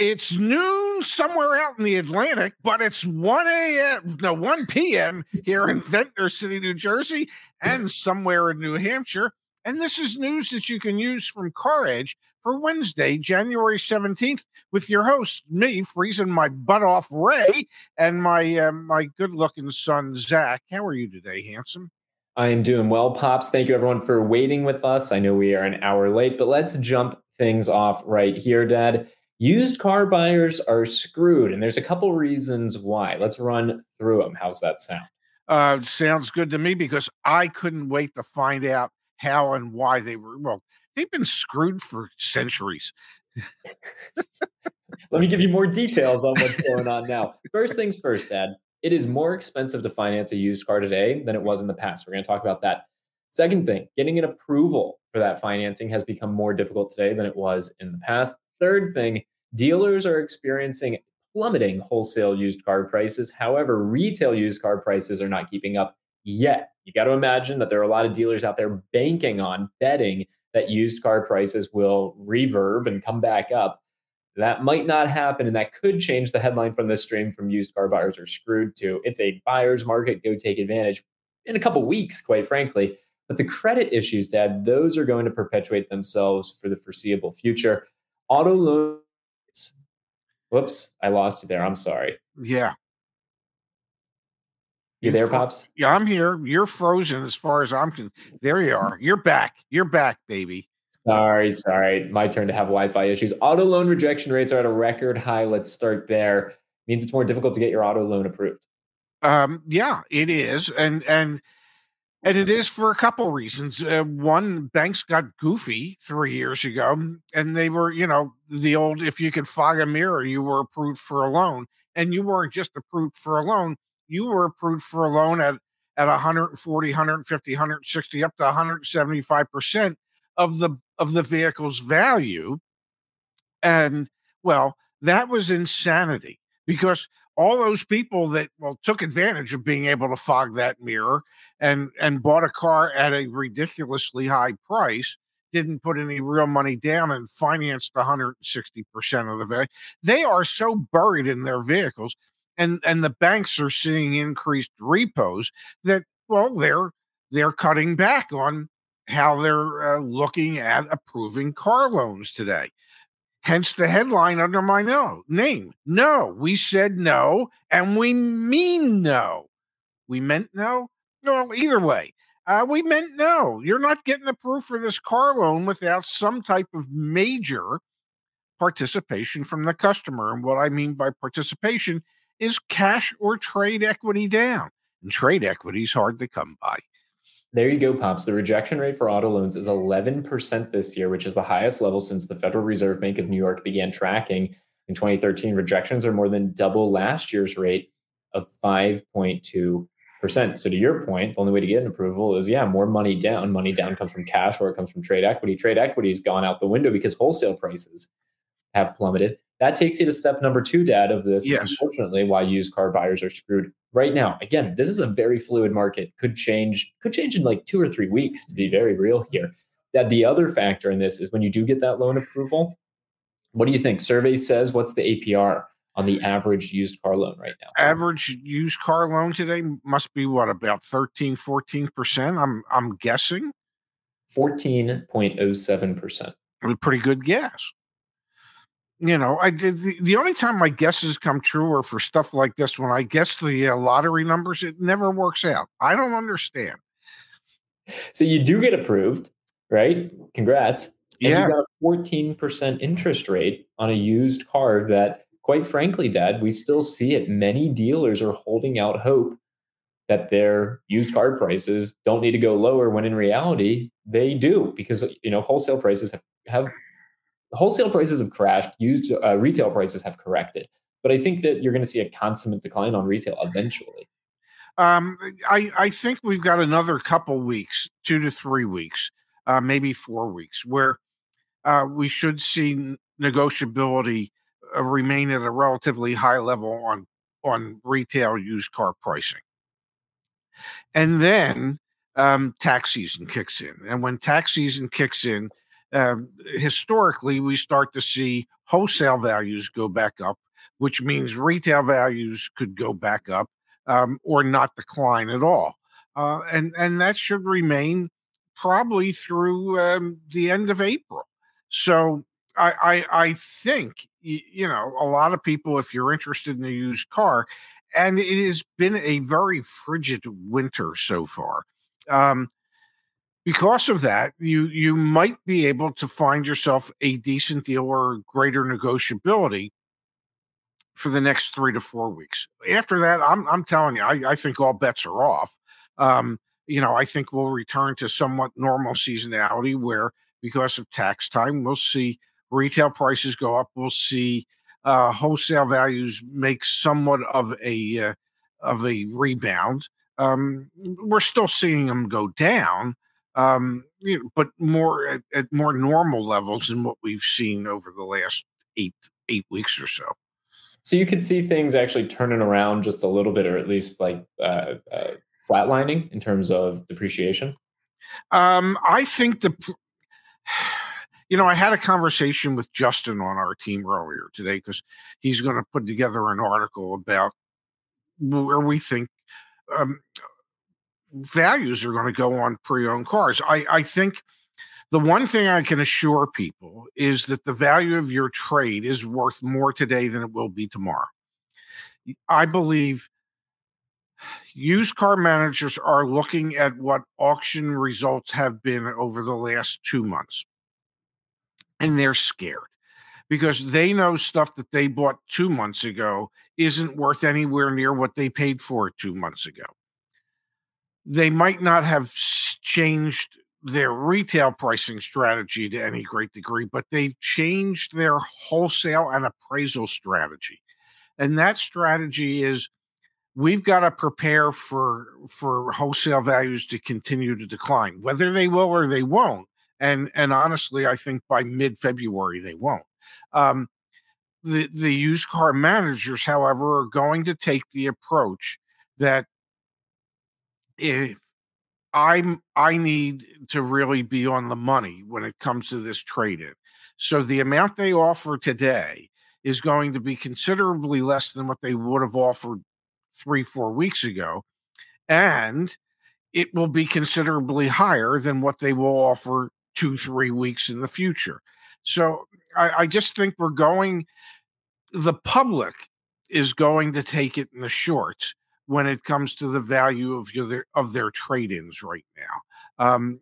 it's noon somewhere out in the Atlantic, but it's 1 a.m. No, 1 p.m. here in Ventnor City, New Jersey, and somewhere in New Hampshire. And this is news that you can use from CarEdge for Wednesday, January 17th, with your host, me, freezing my butt off, Ray, and my uh, my good looking son, Zach. How are you today, handsome? I am doing well, Pops. Thank you, everyone, for waiting with us. I know we are an hour late, but let's jump things off right here, Dad. Used car buyers are screwed, and there's a couple reasons why. Let's run through them. How's that sound? Uh, sounds good to me because I couldn't wait to find out how and why they were. Well, they've been screwed for centuries. Let me give you more details on what's going on now. First things first, Dad. It is more expensive to finance a used car today than it was in the past. We're going to talk about that. Second thing, getting an approval for that financing has become more difficult today than it was in the past. Third thing, dealers are experiencing plummeting wholesale used car prices. However, retail used car prices are not keeping up yet. You got to imagine that there are a lot of dealers out there banking on betting that used car prices will reverb and come back up. That might not happen, and that could change the headline from this stream from used car buyers are screwed to it's a buyer's market, go take advantage in a couple weeks, quite frankly. But the credit issues, Dad, those are going to perpetuate themselves for the foreseeable future. Auto loans. Whoops, I lost you there. I'm sorry. Yeah. You there, Pops? Yeah, I'm here. You're frozen as far as I'm concerned. There you are. You're back. You're back, baby. Sorry, sorry. My turn to have Wi-Fi issues. Auto loan rejection rates are at a record high. Let's start there. Means it's more difficult to get your auto loan approved. Um, yeah, it is, and and and it is for a couple reasons. Uh, one, banks got goofy three years ago, and they were, you know, the old if you could fog a mirror, you were approved for a loan, and you weren't just approved for a loan you were approved for a loan at at 140 150 160 up to 175 percent of the of the vehicle's value and well that was insanity because all those people that well took advantage of being able to fog that mirror and and bought a car at a ridiculously high price didn't put any real money down and financed 160% of the value they are so buried in their vehicles and and the banks are seeing increased repos that well they're they're cutting back on how they're uh, looking at approving car loans today hence the headline under my no name no we said no and we mean no we meant no well either way uh, we meant no you're not getting approved for this car loan without some type of major participation from the customer and what i mean by participation is cash or trade equity down. And trade equity is hard to come by. There you go, Pops. The rejection rate for auto loans is 11% this year, which is the highest level since the Federal Reserve Bank of New York began tracking in 2013. Rejections are more than double last year's rate of 5.2%. So, to your point, the only way to get an approval is, yeah, more money down. Money down comes from cash or it comes from trade equity. Trade equity has gone out the window because wholesale prices have plummeted. That takes you to step number two, Dad, of this. Yes. Unfortunately, why used car buyers are screwed right now. Again, this is a very fluid market. Could change, could change in like two or three weeks, to be very real here. That the other factor in this is when you do get that loan approval, what do you think? Survey says what's the APR on the average used car loan right now? Average used car loan today must be what about 13, 14%? I'm I'm guessing. 14.07%. A pretty good guess you know, I did the, the only time my guesses come true are for stuff like this. When I guess the uh, lottery numbers, it never works out. I don't understand. So you do get approved, right? Congrats. And yeah. you got a 14% interest rate on a used car that, quite frankly, Dad, we still see it. Many dealers are holding out hope that their used car prices don't need to go lower when in reality they do because you know wholesale prices have, have wholesale prices have crashed, used uh, retail prices have corrected. But I think that you're going to see a consummate decline on retail eventually. Um, I, I think we've got another couple weeks, two to three weeks, uh, maybe four weeks, where uh, we should see negotiability uh, remain at a relatively high level on on retail used car pricing. And then um, tax season kicks in, and when tax season kicks in, um, historically, we start to see wholesale values go back up, which means retail values could go back up um, or not decline at all. Uh, and, and that should remain probably through um, the end of April. So I, I, I think, you know, a lot of people, if you're interested in a used car, and it has been a very frigid winter so far. Um, because of that, you you might be able to find yourself a decent deal or greater negotiability for the next three to four weeks. After that, I'm I'm telling you, I, I think all bets are off. Um, you know, I think we'll return to somewhat normal seasonality where because of tax time, we'll see retail prices go up. We'll see uh, wholesale values make somewhat of a uh, of a rebound. Um, we're still seeing them go down, um, you know, but more at, at, more normal levels than what we've seen over the last eight eight weeks or so. So you could see things actually turning around just a little bit, or at least like uh, uh, flatlining in terms of depreciation. Um, I think the. You know, I had a conversation with Justin on our team earlier today because he's going to put together an article about where we think um, values are going to go on pre-owned cars. I, I think the one thing I can assure people is that the value of your trade is worth more today than it will be tomorrow. I believe used car managers are looking at what auction results have been over the last two months, and they're scared because they know stuff that they bought two months ago isn't worth anywhere near what they paid for it two months ago they might not have changed their retail pricing strategy to any great degree, but they've changed their wholesale and appraisal strategy. And that strategy is we've got to prepare for for wholesale values to continue to decline, whether they will or they won't. And and honestly, I think by mid February they won't. Um, the the used car managers, however, are going to take the approach that if I'm I need to really be on the money when it comes to this trade in. So the amount they offer today is going to be considerably less than what they would have offered three, four weeks ago. And it will be considerably higher than what they will offer two, three weeks in the future. So I, I just think we're going, the public is going to take it in the shorts when it comes to the value of your of their trade-ins right now. Um,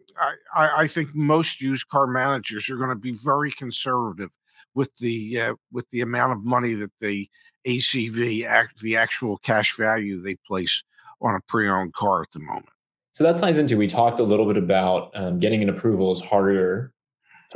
I, I, think most used car managers are going to be very conservative with the uh, with the amount of money that the ACV act the actual cash value they place on a pre-owned car at the moment. So that ties into we talked a little bit about um, getting an approval is harder.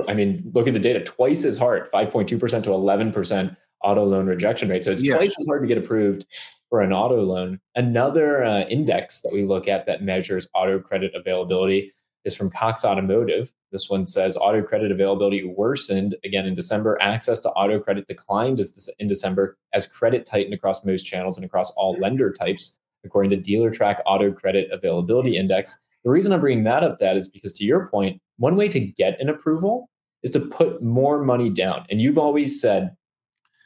I mean, look at the data, twice as hard, 5.2% to 11% auto loan rejection rate. So it's yes. twice as hard to get approved for an auto loan. Another uh, index that we look at that measures auto credit availability is from Cox Automotive. This one says auto credit availability worsened again in December. Access to auto credit declined in December as credit tightened across most channels and across all lender types, according to Dealertrack Auto Credit Availability Index. The reason I'm bringing that up, that is because to your point, one way to get an approval is to put more money down. And you've always said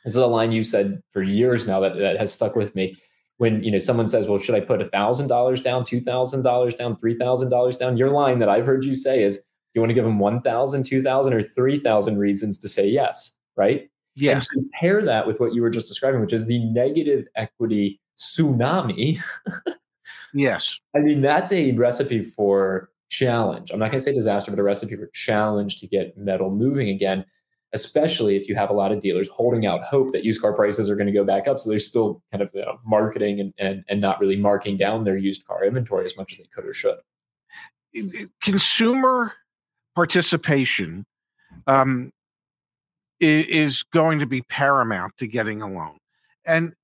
this is a line you said for years now that, that has stuck with me. When you know someone says, "Well, should I put thousand dollars down, two thousand dollars down, three thousand dollars down?" Your line that I've heard you say is, "You want to give them one thousand, two thousand, or three thousand reasons to say yes." Right? Yes. And compare that with what you were just describing, which is the negative equity tsunami. yes. I mean, that's a recipe for challenge. I'm not going to say disaster, but a recipe for challenge to get metal moving again especially if you have a lot of dealers holding out hope that used car prices are going to go back up. So they're still kind of you know, marketing and, and, and not really marking down their used car inventory as much as they could or should. Consumer participation um, is going to be paramount to getting a loan. And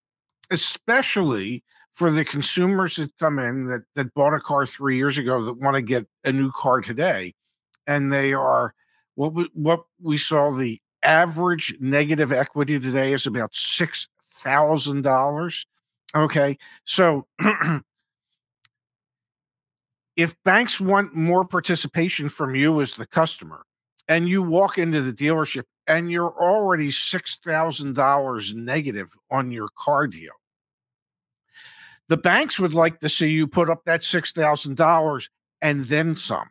especially for the consumers that come in that, that bought a car three years ago that want to get a new car today and they are what we, what we saw the average negative equity today is about six thousand dollars. Okay, so if banks want more participation from you as the customer, and you walk into the dealership and you're already $6,000 negative on your car deal. The banks would like to see you put up that $6,000 and then some.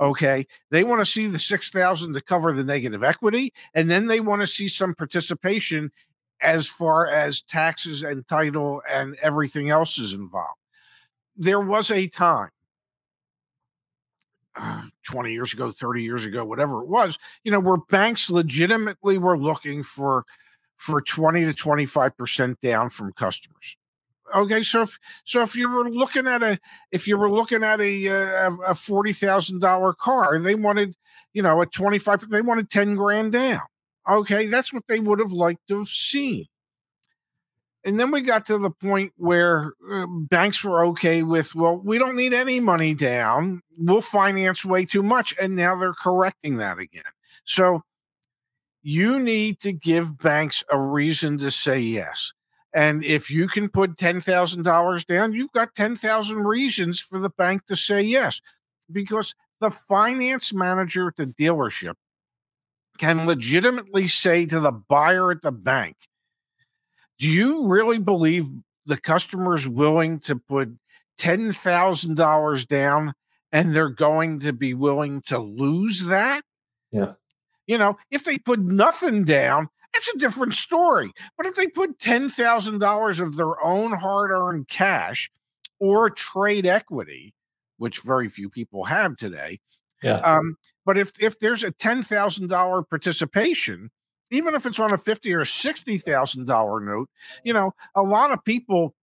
Okay. They want to see the 6,000 to cover the negative equity and then they want to see some participation as far as taxes and title and everything else is involved. There was a time uh, 20 years ago, 30 years ago, whatever it was, you know, where banks legitimately were looking for for 20 to 25% down from customers. Okay, so if so if you were looking at a if you were looking at a uh, a, a forty thousand dollar car, they wanted you know a twenty five. They wanted ten grand down. Okay, that's what they would have liked to have seen. And then we got to the point where uh, banks were okay with, well, we don't need any money down. We'll finance way too much. And now they're correcting that again. So you need to give banks a reason to say yes. And if you can put $10,000 down, you've got 10,000 reasons for the bank to say yes. Because the finance manager at the dealership can legitimately say to the buyer at the bank, do you really believe the customer is willing to put $10,000 down and they're going to be willing to lose that? Yeah. You know, if they put nothing down, that's a different story. But if they put $10,000 of their own hard earned cash or trade equity, which very few people have today, yeah. Um, but if if there's a ten thousand dollar participation, even if it's on a fifty or sixty thousand dollar note, you know, a lot of people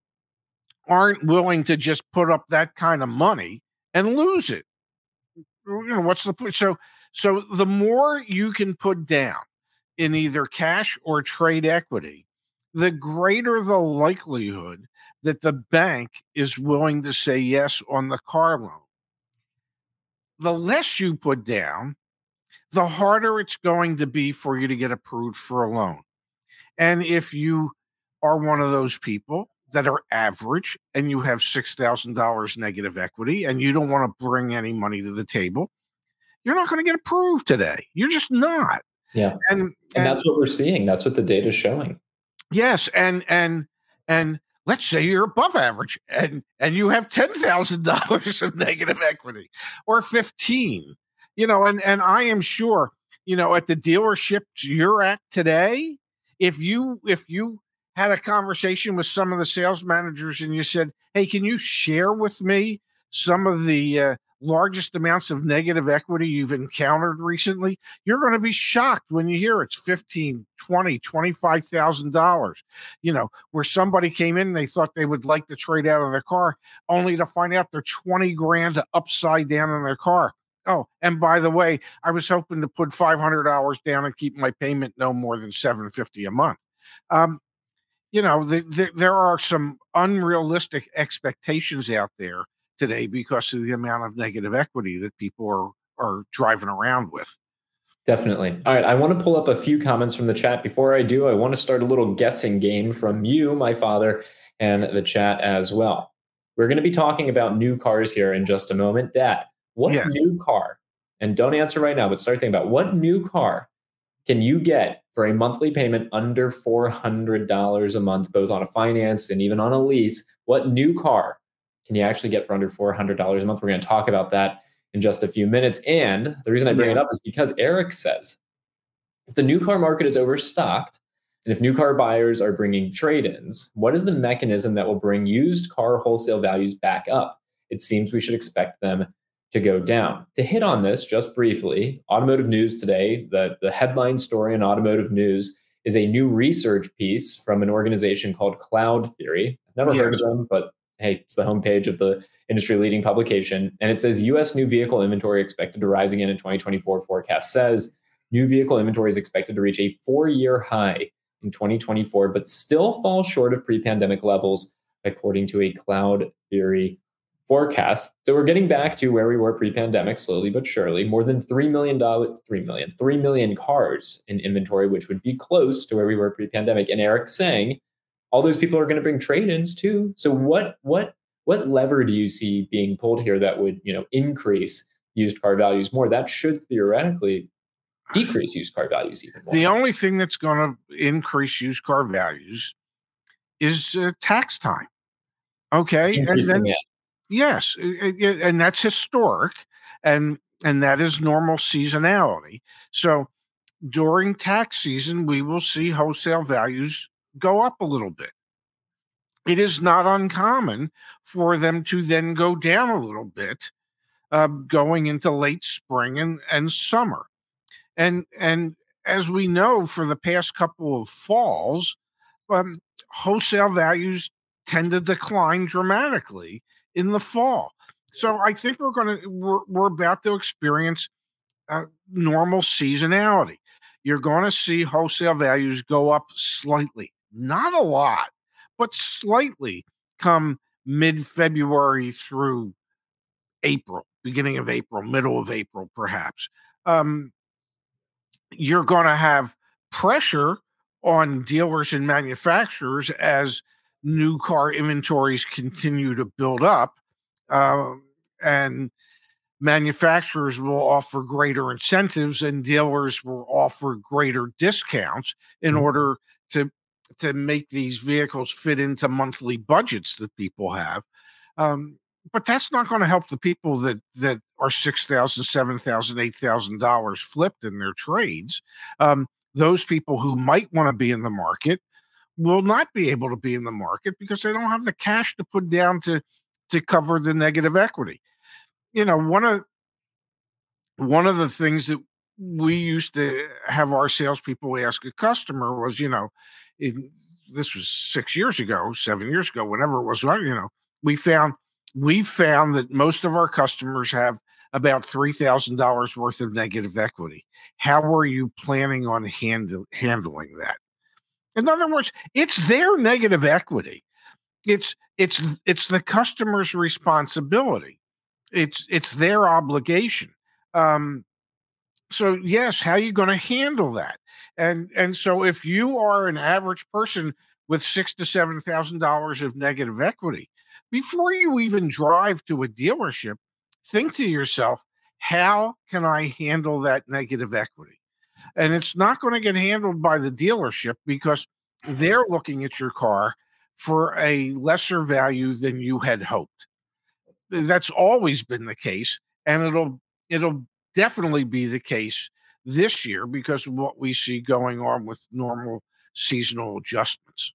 aren't willing to just put up that kind of money and lose it. You know, what's the point? So so the more you can put down in either cash or trade equity, the greater the likelihood that the bank is willing to say yes on the car loan. The less you put down, the harder it's going to be for you to get approved for a loan. And if you are one of those people that are average and you have $6,000 negative equity and you don't want to bring any money to the table, you're not going to get approved today. You're just not. Yeah. And, and, and that's what we're seeing. That's what the data is showing. Yes. And, and, and let's say you're above average and, and you have $10,000 of negative equity or 15 you know, and and I am sure, you know, at the dealerships you're at today, if you if you had a conversation with some of the sales managers and you said, "Hey, can you share with me some of the uh, largest amounts of negative equity you've encountered recently you're going to be shocked when you hear it's 15 20 25000 dollars you know where somebody came in they thought they would like to trade out of their car only to find out they're 20 grand upside down in their car Oh, and by the way, I was hoping to put $500 down and keep my payment no more than seven fifty a month. Um, you know, the, the, there are some unrealistic expectations out there today because of the amount of negative equity that people are are driving around with. Definitely. All right. I want to pull up a few comments from the chat. Before I do, I want to start a little guessing game from you, my father, and the chat as well. We're going to be talking about new cars here in just a moment. Dad, what yeah. new car, and don't answer right now, but start thinking about what new car can you get for a monthly payment under $400 a month, both on a finance and even on a lease? What new car can you actually get for under $400 a month? We're going to talk about that in just a few minutes. And the reason I bring yeah. it up is because Eric says if the new car market is overstocked, and if new car buyers are bringing trade ins, what is the mechanism that will bring used car wholesale values back up? It seems we should expect them to go down. To hit on this just briefly, Automotive News today, the, the headline story in Automotive News is a new research piece from an organization called Cloud Theory. I've never yes. heard of them, but hey, it's the homepage of the industry leading publication. And it says US new vehicle inventory expected to rise again in 2024. Forecast says new vehicle inventory is expected to reach a four year high in 2024, but still fall short of pre pandemic levels, according to a Cloud Theory forecast. So we're getting back to where we were pre-pandemic, slowly but surely. More than three million dollars, three million, three million cars in inventory, which would be close to where we were pre-pandemic. And Eric's saying all those people are going to bring trade-ins too. So what what what lever do you see being pulled here that would you know increase used car values more? That should theoretically decrease used car values even more. The only thing that's going to increase used car values is uh, tax time. Okay, and then yes, it, it, and that's historic, and and that is normal seasonality. So during tax season, we will see wholesale values go up a little bit. It is not uncommon for them to then go down a little bit uh, going into late spring and, and summer. And and as we know, for the past couple of falls, um, wholesale values tend to decline dramatically in the fall. So I think we're going to we're, we're about to experience uh, normal seasonality. You're going to see wholesale values go up slightly, not a lot, but slightly come mid February through April, beginning of April, middle of April, perhaps. Um, you're going to have pressure on dealers and manufacturers as new car inventories continue to build up. Uh, and manufacturers will offer greater incentives and dealers will offer greater discounts in mm-hmm. order to to make these vehicles fit into monthly budgets that people have um, but that's not going to help the people that that are six thousand, seven thousand, eight thousand dollars flipped in their trades. Um, those people who might want to be in the market will not be able to be in the market because they don't have the cash to put down to to cover the negative equity. You know, one of one of the things that we used to have our salespeople ask a customer was, you know, this was six years ago, seven years ago, whenever it was, you know, we found we found that most of our customers have about $3,000 worth of negative equity. How are you planning on handle, handling that? In other words, it's their negative equity. It's it's it's the customer's responsibility. It's it's their obligation. Um, so yes, how are you going to handle that? And and so if you are an average person with six to seven thousand dollars of negative equity, before you even drive to a dealership, think to yourself, how can I handle that negative equity? And it's not going to get handled by the dealership because they're looking at your car for a lesser value than you had hoped. That's always been the case, and it'll it'll definitely be the case this year because of what we see going on with normal seasonal adjustments.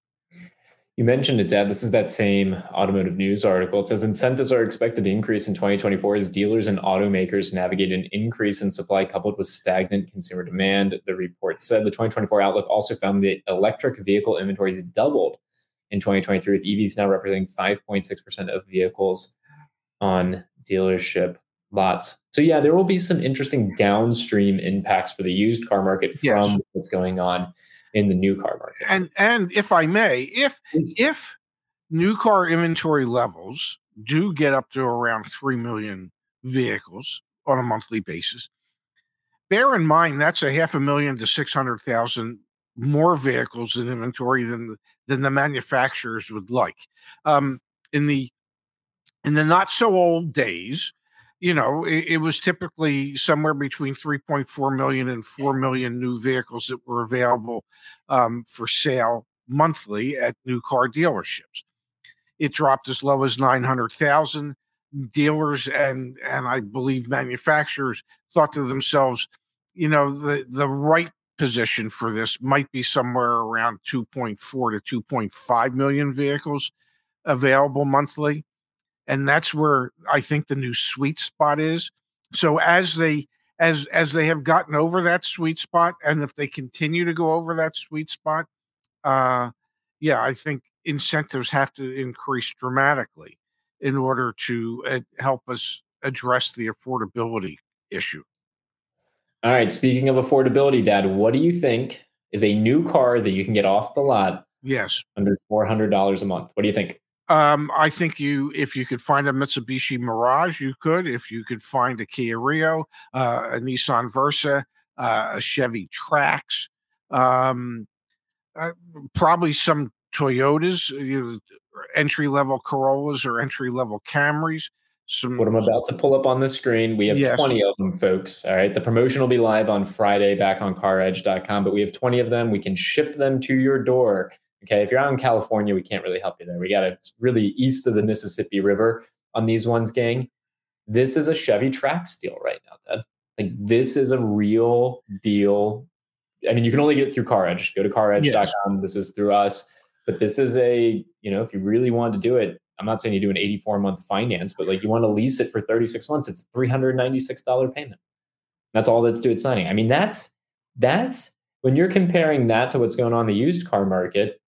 You mentioned it, Dad. This is that same automotive news article. It says incentives are expected to increase in 2024 as dealers and automakers navigate an increase in supply coupled with stagnant consumer demand. The report said the 2024 outlook also found that electric vehicle inventories doubled in 2023, with EVs now representing 5.6% of vehicles on dealership lots. So, yeah, there will be some interesting downstream impacts for the used car market from yes. what's going on in the new car market. And and if I may, if Please. if new car inventory levels do get up to around 3 million vehicles on a monthly basis, bear in mind that's a half a million to 600,000 more vehicles in inventory than the, than the manufacturers would like. Um, in the in the not so old days, you know, it, it, was typically somewhere between 3.4 million and 4 million new vehicles that were available um, for sale monthly at new car dealerships. It dropped as low as 900,000. Dealers and and I believe manufacturers thought to themselves, you know, the the right position for this might be somewhere around 2.4 to 2.5 million vehicles available monthly and that's where I think the new sweet spot is. So as they as as they have gotten over that sweet spot, and if they continue to go over that sweet spot, uh, yeah, I think incentives have to increase dramatically in order to uh, help us address the affordability issue. All right. Speaking of affordability, Dad, what do you think is a new car that you can get off the lot? Yes, under four hundred dollars a month. What do you think? Um, I think you, if you could find a Mitsubishi Mirage, you could. If you could find a Kia Rio, uh, a Nissan Versa, uh, a Chevy Trax, um, uh, probably some Toyotas, you know, entry level Corollas or entry level Camrys. some what I'm about to pull up on the screen. We have yes. 20 of them, folks. All right. The promotion will be live on Friday back on caredge.com, but we have 20 of them. We can ship them to your door. Okay. If you're out in California, we can't really help you there. We got it really east of the Mississippi River on these ones, gang. This is a Chevy Trax deal right now, Ted. Like this is a real deal. I mean, you can only get it through CarEdge. Go to caredge.com. Yes. This is through us. But this is a, you know, if you really want to do it, I'm not saying you do an 84 month finance, but like you want to lease it for 36 months, it's $396 payment. That's all that's due at signing. I mean, that's that's when you're comparing that to what's going on in the used car market,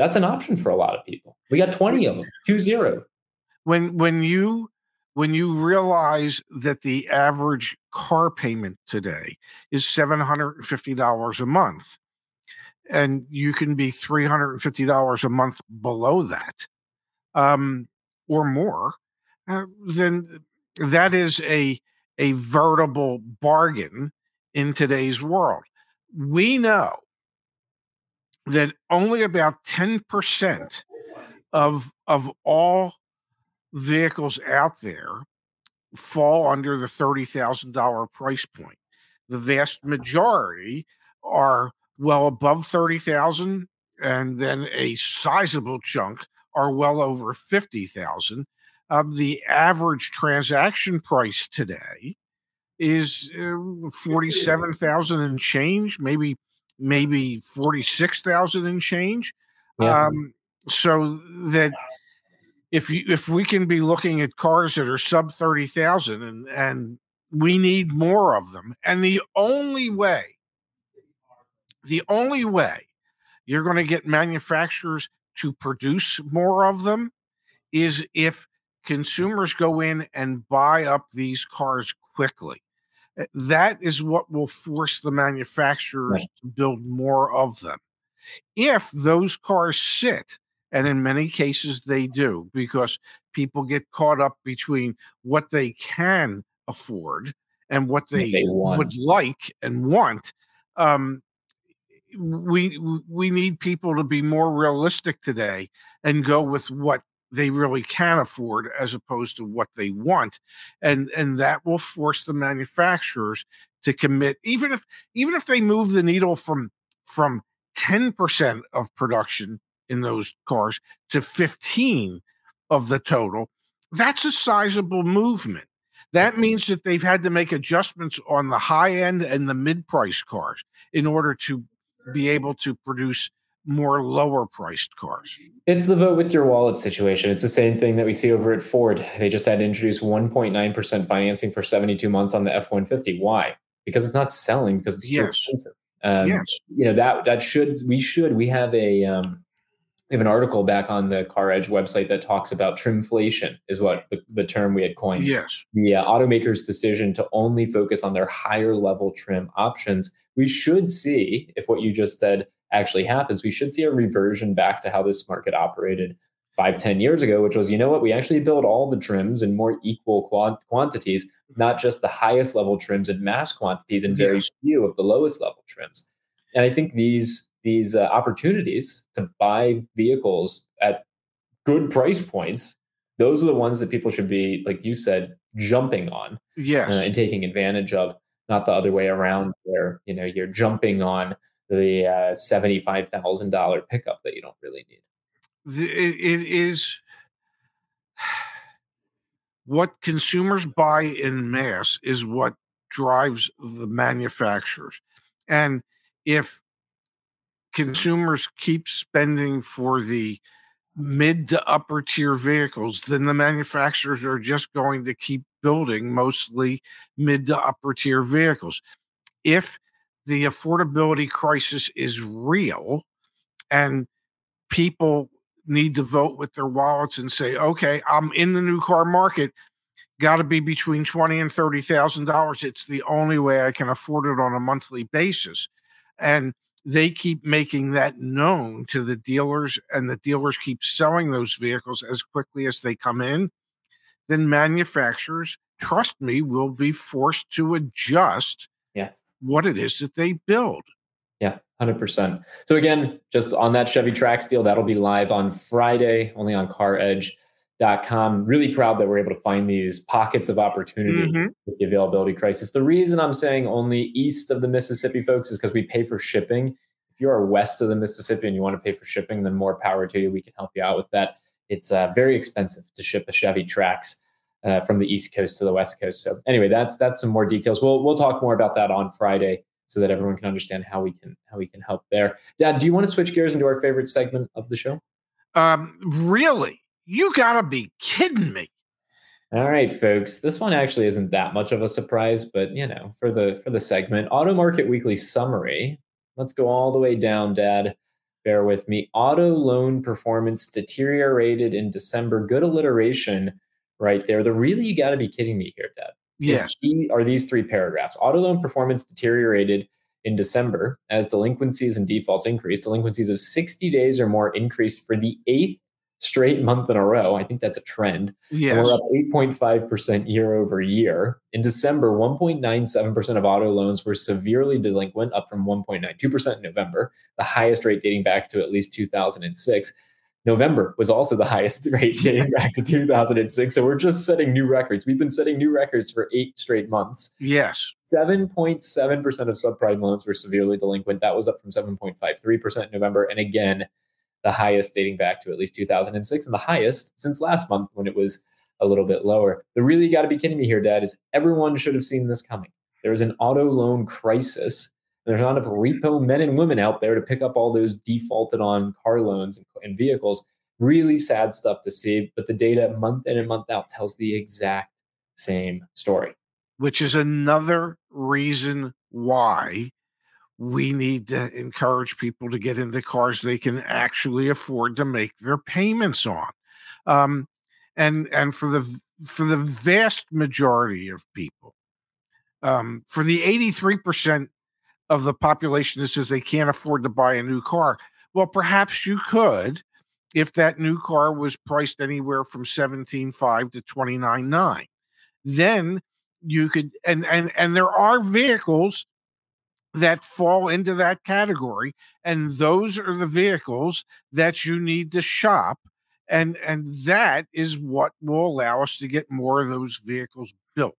that's an option for a lot of people. We got 20 of them, two zero. When when you when you realize that the average car payment today is $750 a month and you can be $350 a month below that um, or more, uh, then that is a a veritable bargain in today's world. We know that only about 10% of of all vehicles out there fall under the $30,000 price point. The vast majority are well above 30,000 and then a sizable chunk are well over 50,000. Um, the average transaction price today is uh, 47,000 and change, maybe maybe 46,000 and change. Yeah. Um, so that if you, if we can be looking at cars that are sub 30,000 and and we need more of them and the only way the only way you're going to get manufacturers to produce more of them is if consumers go in and buy up these cars quickly. That is what will force the manufacturers right. to build more of them. If those cars sit, and in many cases they do, because people get caught up between what they can afford and what they, they would like and want. Um, we we need people to be more realistic today and go with what they really can afford as opposed to what they want and and that will force the manufacturers to commit even if even if they move the needle from from 10% of production in those cars to 15 of the total that's a sizable movement that mm-hmm. means that they've had to make adjustments on the high end and the mid price cars in order to be able to produce more lower priced cars. It's the vote with your wallet situation. It's the same thing that we see over at Ford. They just had to introduce 1.9% financing for 72 months on the F 150. Why? Because it's not selling because it's yes. too expensive. Um, yes. You know, that, that should, we should, we have a, um, we have an article back on the CarEdge website that talks about trimflation, is what the, the term we had coined. Yes. The uh, automaker's decision to only focus on their higher level trim options. We should see, if what you just said actually happens, we should see a reversion back to how this market operated five, ten years ago, which was, you know what, we actually build all the trims in more equal quant- quantities, not just the highest level trims in mass quantities and very yes. few of the lowest level trims. And I think these these uh, opportunities to buy vehicles at good price points those are the ones that people should be like you said jumping on yes. Uh, and taking advantage of not the other way around where you know you're jumping on the uh, $75000 pickup that you don't really need it, it is what consumers buy in mass is what drives the manufacturers and if consumers keep spending for the mid to upper tier vehicles, then the manufacturers are just going to keep building mostly mid to upper tier vehicles. If the affordability crisis is real and people need to vote with their wallets and say, okay, I'm in the new car market, got to be between twenty and thirty thousand dollars. It's the only way I can afford it on a monthly basis. And they keep making that known to the dealers and the dealers keep selling those vehicles as quickly as they come in, then manufacturers, trust me, will be forced to adjust yeah. what it is that they build. Yeah, 100%. So, again, just on that Chevy Trax deal, that'll be live on Friday, only on Com. Really proud that we're able to find these pockets of opportunity mm-hmm. with the availability crisis. The reason I'm saying only east of the Mississippi, folks, is because we pay for shipping. If you are west of the Mississippi and you want to pay for shipping, then more power to you. We can help you out with that. It's uh, very expensive to ship a Chevy Trax uh, from the East Coast to the West Coast. So anyway, that's that's some more details. We'll we'll talk more about that on Friday so that everyone can understand how we can how we can help there. Dad, do you want to switch gears into our favorite segment of the show? Um, really? You gotta be kidding me. All right, folks. This one actually isn't that much of a surprise, but you know, for the for the segment, Auto Market Weekly summary. Let's go all the way down, Dad. Bear with me. Auto loan performance deteriorated in December. Good alliteration right there. The really you got to be kidding me here, Dad. Yes. Are these three paragraphs? Auto loan performance deteriorated in December as delinquencies and defaults increased. Delinquencies of 60 days or more increased for the eighth straight month in a row. I think that's a trend. We're up 8.5% year over year. In December, 1.97% of auto loans were severely delinquent, up from 1.92% in November, the highest rate dating back to at least 2006. November was also the highest rate dating back to 2006. So we're just setting new records. We've been setting new records for eight straight months. Yes. 7.7% of subprime loans were severely delinquent. That was up from 7.53% in November. And again, the highest dating back to at least 2006 and the highest since last month when it was a little bit lower. The really got to be kidding me here, Dad, is everyone should have seen this coming. There's an auto loan crisis. There's not enough repo men and women out there to pick up all those defaulted on car loans and vehicles. Really sad stuff to see, but the data month in and month out tells the exact same story. Which is another reason why we need to encourage people to get into cars they can actually afford to make their payments on. Um, and and for the for the vast majority of people, um, for the 83% of the population that says they can't afford to buy a new car, well, perhaps you could if that new car was priced anywhere from 17.5 to 29.9. Then you could and and and there are vehicles that fall into that category and those are the vehicles that you need to shop and and that is what will allow us to get more of those vehicles built.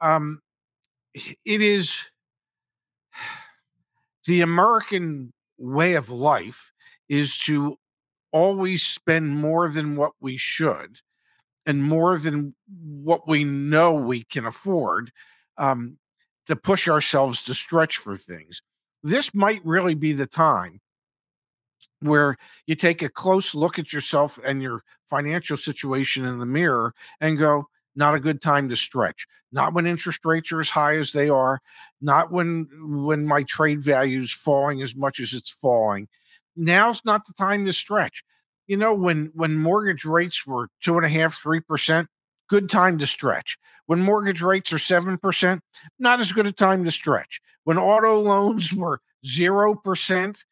Um it is the american way of life is to always spend more than what we should and more than what we know we can afford um, to push ourselves to stretch for things. This might really be the time where you take a close look at yourself and your financial situation in the mirror and go, not a good time to stretch. Not when interest rates are as high as they are, not when when my trade value is falling as much as it's falling. Now's not the time to stretch. You know, when when mortgage rates were two and a half, three percent, good time to stretch. When mortgage rates are 7%, not as good a time to stretch. When auto loans were 0%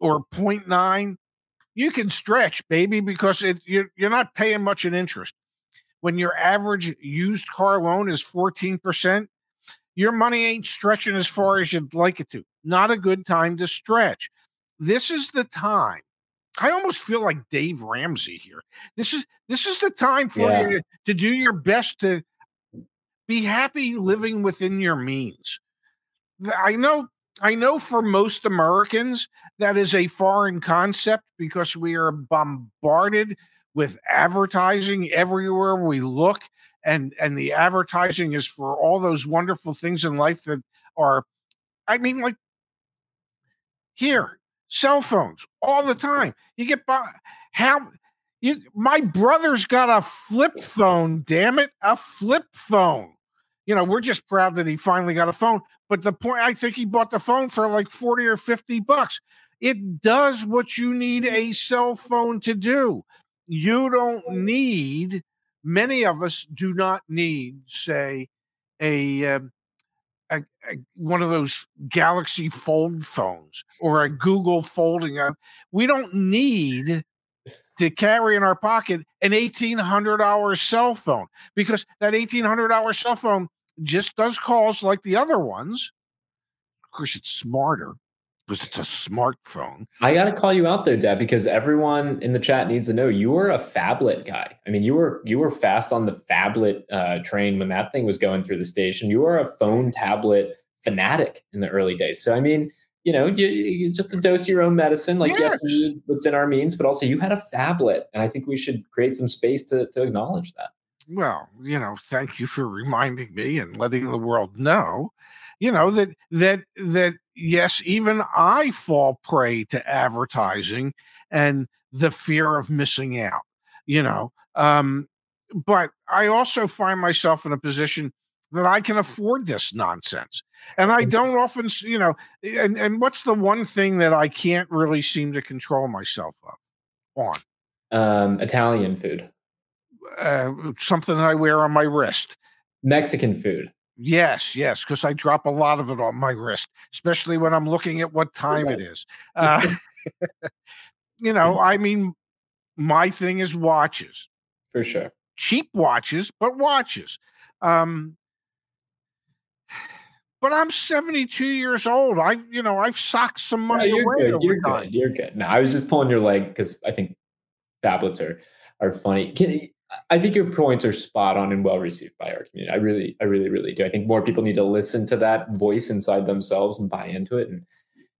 or 0.9, you can stretch, baby, because it, you're, you're not paying much in interest. When your average used car loan is 14%, your money ain't stretching as far as you'd like it to. Not a good time to stretch. This is the time I almost feel like Dave Ramsey here. This is this is the time for yeah. you to, to do your best to be happy living within your means. I know I know for most Americans that is a foreign concept because we are bombarded with advertising everywhere we look and and the advertising is for all those wonderful things in life that are I mean like here cell phones all the time. You get by how you my brother's got a flip phone, damn it, a flip phone. You know, we're just proud that he finally got a phone. But the point I think he bought the phone for like 40 or 50 bucks. It does what you need a cell phone to do. You don't need many of us do not need, say, a um, a, a, one of those Galaxy Fold phones or a Google folding up. We don't need to carry in our pocket an $1,800 cell phone because that $1,800 cell phone just does calls like the other ones. Of course, it's smarter. Because it's a smartphone. I got to call you out there, Dad, because everyone in the chat needs to know you were a phablet guy. I mean, you were you were fast on the phablet uh, train when that thing was going through the station. You were a phone tablet fanatic in the early days. So I mean, you know, you, you just to dose your own medicine. Like yes, yes what's in our means, but also you had a phablet, and I think we should create some space to to acknowledge that. Well, you know, thank you for reminding me and letting the world know you know that that that yes even i fall prey to advertising and the fear of missing out you know um but i also find myself in a position that i can afford this nonsense and i mm-hmm. don't often you know and and what's the one thing that i can't really seem to control myself of on? Um italian food. Uh, something that i wear on my wrist. Mexican food Yes, yes, because I drop a lot of it on my wrist, especially when I'm looking at what time it is. Uh, you know, I mean, my thing is watches. For sure. Cheap watches, but watches. Um, but I'm 72 years old. I, you know, I've socked some money you're away. Good. You're time. good. You're good. No, I was just pulling your leg because I think phablets are are funny. Can I think your points are spot on and well received by our community. I really, I really, really do. I think more people need to listen to that voice inside themselves and buy into it and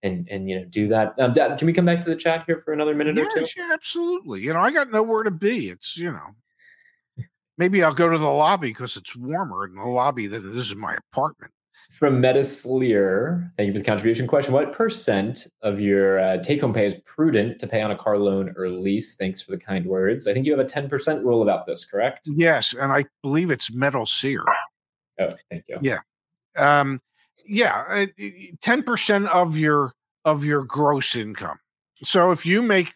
and and you know do that. Um, Dad, can we come back to the chat here for another minute or two? Yeah, absolutely. You know, I got nowhere to be. It's you know, maybe I'll go to the lobby because it's warmer in the lobby than it is in my apartment from Metasleer, thank you for the contribution question. What percent of your uh, take home pay is prudent to pay on a car loan or lease? Thanks for the kind words. I think you have a 10% rule about this, correct? Yes. And I believe it's Metal Seer. Oh, thank you. Yeah. Um, yeah. 10% of your, of your gross income. So if you make,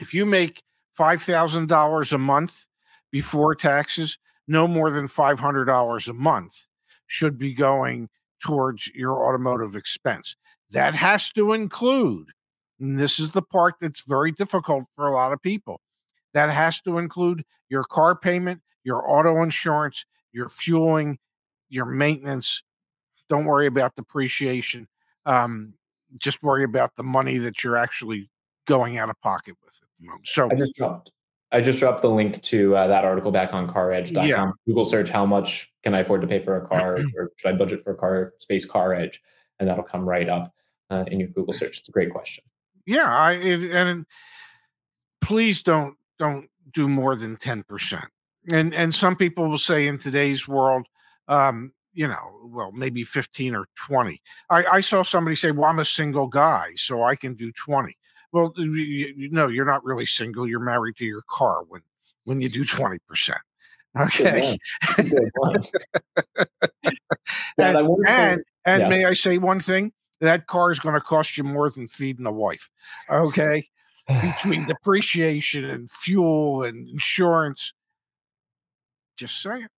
if you make $5,000 a month before taxes, no more than $500 a month should be going towards your automotive expense. That has to include, and this is the part that's very difficult for a lot of people, that has to include your car payment, your auto insurance, your fueling, your maintenance. Don't worry about depreciation. Um, just worry about the money that you're actually going out of pocket with at the moment. So I just dropped I just dropped the link to uh, that article back on caredge.com. Yeah. Google search how much can I afford to pay for a car or should I budget for a car space CarEdge and that'll come right up uh, in your Google search. It's a great question. Yeah, I it, and please don't don't do more than 10%. And and some people will say in today's world um you know, well, maybe 15 or 20. I, I saw somebody say, Well, I'm a single guy, so I can do 20. Well, you, you know, you're not really single. You're married to your car when when you do twenty percent. Okay. and and, and yeah. may I say one thing? That car is going to cost you more than feeding a wife. Okay. Between depreciation and fuel and insurance. Just saying.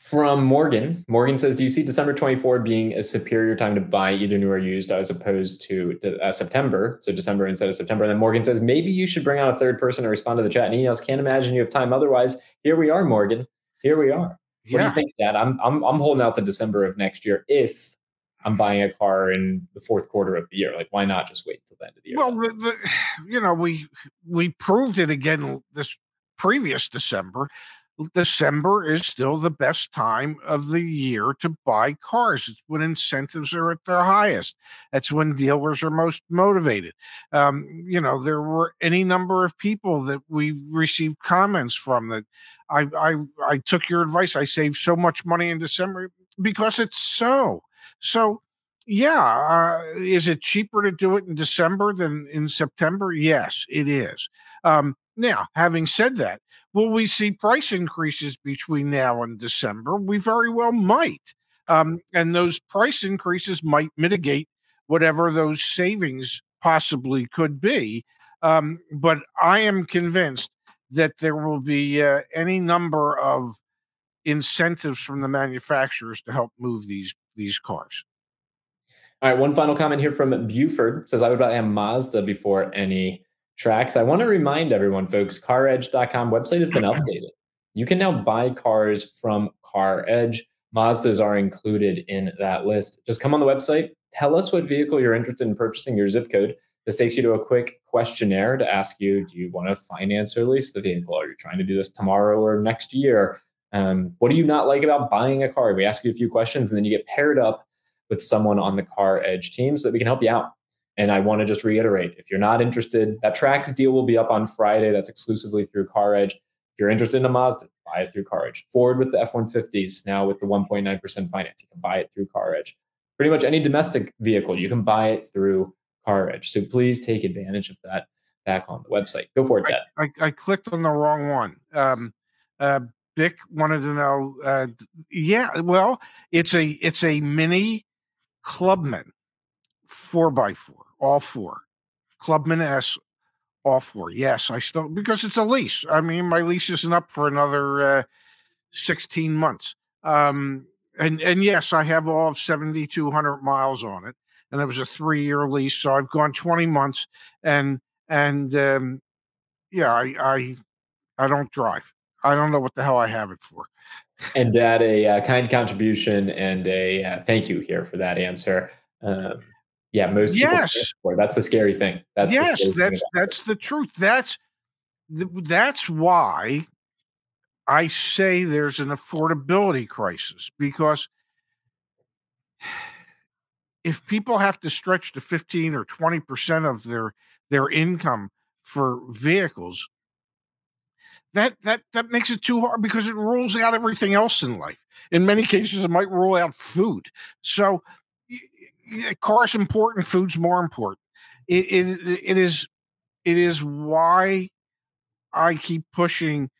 From Morgan, Morgan says, "Do you see December 24 being a superior time to buy either new or used as opposed to uh, September? So December instead of September." And then Morgan says, "Maybe you should bring on a third person to respond to the chat and emails. Can't imagine you have time otherwise." Here we are, Morgan. Here we are. What yeah. do you think, Dad? I'm I'm I'm holding out to December of next year if I'm buying a car in the fourth quarter of the year. Like, why not just wait till the end of the year? Well, the, the, you know, we we proved it again this previous December December is still the best time of the year to buy cars. It's when incentives are at their highest. That's when dealers are most motivated. Um, you know, there were any number of people that we received comments from that I, I I took your advice. I saved so much money in December because it's so. So yeah, uh, is it cheaper to do it in December than in September? Yes, it is. Um, now, having said that, Will we see price increases between now and December? We very well might. Um, and those price increases might mitigate whatever those savings possibly could be. Um, but I am convinced that there will be uh, any number of incentives from the manufacturers to help move these these cars. All right, one final comment here from Buford says I would buy a Mazda before any Trax. I want to remind everyone, folks, caredge.com website has been updated. You can now buy cars from CarEdge. Mazdas are included in that list. Just come on the website, Tell us what vehicle you're interested in purchasing, your zip code. This takes you to a quick questionnaire to ask you do you want to finance or lease the vehicle? Are you trying to do this tomorrow or next year? Um, what do you not like about buying a car? We ask you a few questions and then you get paired up with someone on the CarEdge team so that we can help you out. And I want to just reiterate if you're not interested, that Trax deal will be up on Friday. That's exclusively through CarEdge. If you're interested in a Mazda, buy it through CarEdge. Ford with the F 150s, now with the 1.9% finance, you can buy it through CarEdge. Pretty much any domestic vehicle, you can buy it through CarEdge. So please take advantage of that back on the website. Go for it, Dad. I, I, I clicked on the wrong one. Um, uh, Vic wanted to know. Uh, yeah, well, it's a it's a mini Clubman four by four, ALL4. Clubman S, ALL4. Yes, I still because it's a lease. I mean, my lease isn't up for another uh, sixteen months. Um, and and yes, I have all of seventy two hundred miles on it, and it was a three year lease, so I've gone twenty months, and and um, yeah, I I I don't drive. I don't know what the hell I have it for. and that a uh, kind contribution and a uh, thank you here for that answer. Um, yeah, most yes, that's the scary thing. That's yes, that's that's the truth. That's that's why I say there's an affordability crisis because if people have to stretch to 15 or 20 percent of their their income for vehicles that that that makes it too hard because it rules out everything else in life. In many cases, it might rule out food. So, cars important, food's more important. It, it it is it is why I keep pushing.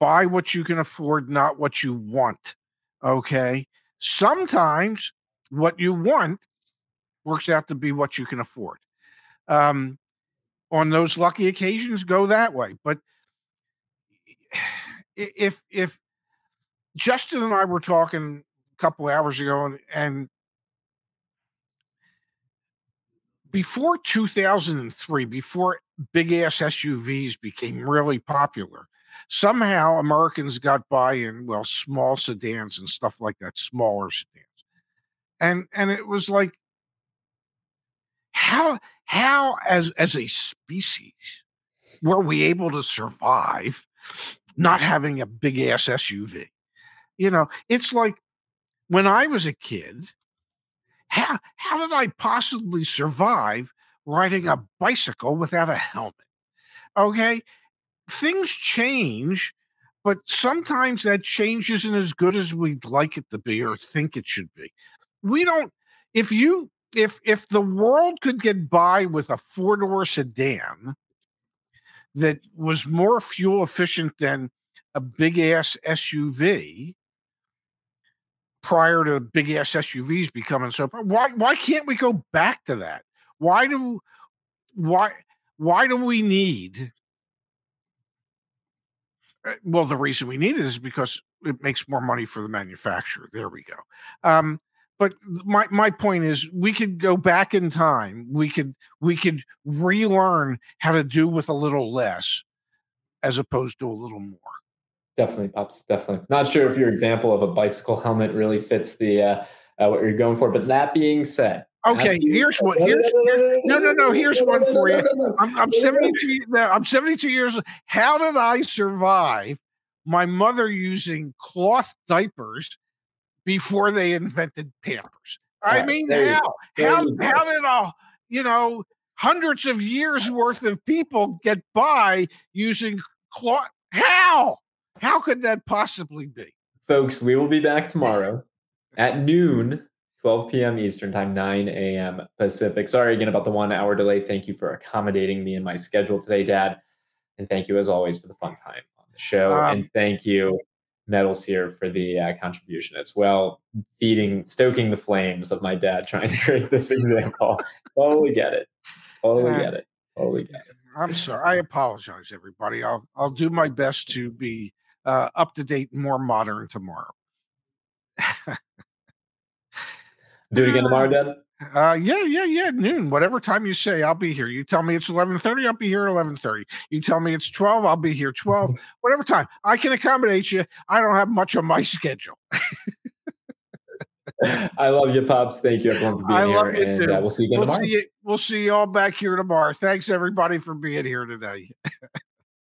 Buy what you can afford, not what you want. Okay. Sometimes what you want works out to be what you can afford. Um, on those lucky occasions, go that way. But if if Justin and I were talking a couple hours ago, and, and before 2003, before big ass SUVs became really popular, somehow Americans got by in well small sedans and stuff like that, smaller sedans, and and it was like how how as as a species were we able to survive not having a big ass SUV. You know, it's like when I was a kid, how how did I possibly survive riding a bicycle without a helmet? Okay, things change, but sometimes that change isn't as good as we'd like it to be or think it should be. We don't if you if if the world could get by with a four-door sedan that was more fuel efficient than a big ass SUV prior to big ass SUVs becoming so why why can't we go back to that? Why do why why do we need uh, well the reason we need it is because it makes more money for the manufacturer. There we go. Um, but my my point is we could go back in time we could we could relearn how to do with a little less as opposed to a little more definitely pops definitely not sure if your example of a bicycle helmet really fits the uh, uh what you're going for but that being said Okay, here's one. Here's, here's, no, no, no. Here's one for you. I'm, I'm 72. I'm 72 years. Old. How did I survive my mother using cloth diapers before they invented Pampers. I mean, how how how did all you know hundreds of years worth of people get by using cloth? How how could that possibly be? Folks, we will be back tomorrow at noon. 12 p.m. Eastern Time, 9 a.m. Pacific. Sorry again about the one hour delay. Thank you for accommodating me in my schedule today, Dad. And thank you, as always, for the fun time on the show. Um, and thank you Metal Seer for the uh, contribution as well. Feeding, stoking the flames of my dad trying to create this example. totally get it. Totally uh, get it. Totally get it. I'm sorry. I apologize, everybody. I'll I'll do my best to be uh, up to date, more modern tomorrow. do it again tomorrow, Dad. Uh, yeah, yeah, yeah. Noon, whatever time you say, I'll be here. You tell me it's eleven thirty, I'll be here at eleven thirty. You tell me it's twelve, I'll be here twelve. whatever time I can accommodate you. I don't have much on my schedule. I love you, Pops. Thank you, everyone, for being I here. you and too. uh, we'll see you again We'll tomorrow. see you, we'll see you all back here tomorrow. Thanks everybody for being here today.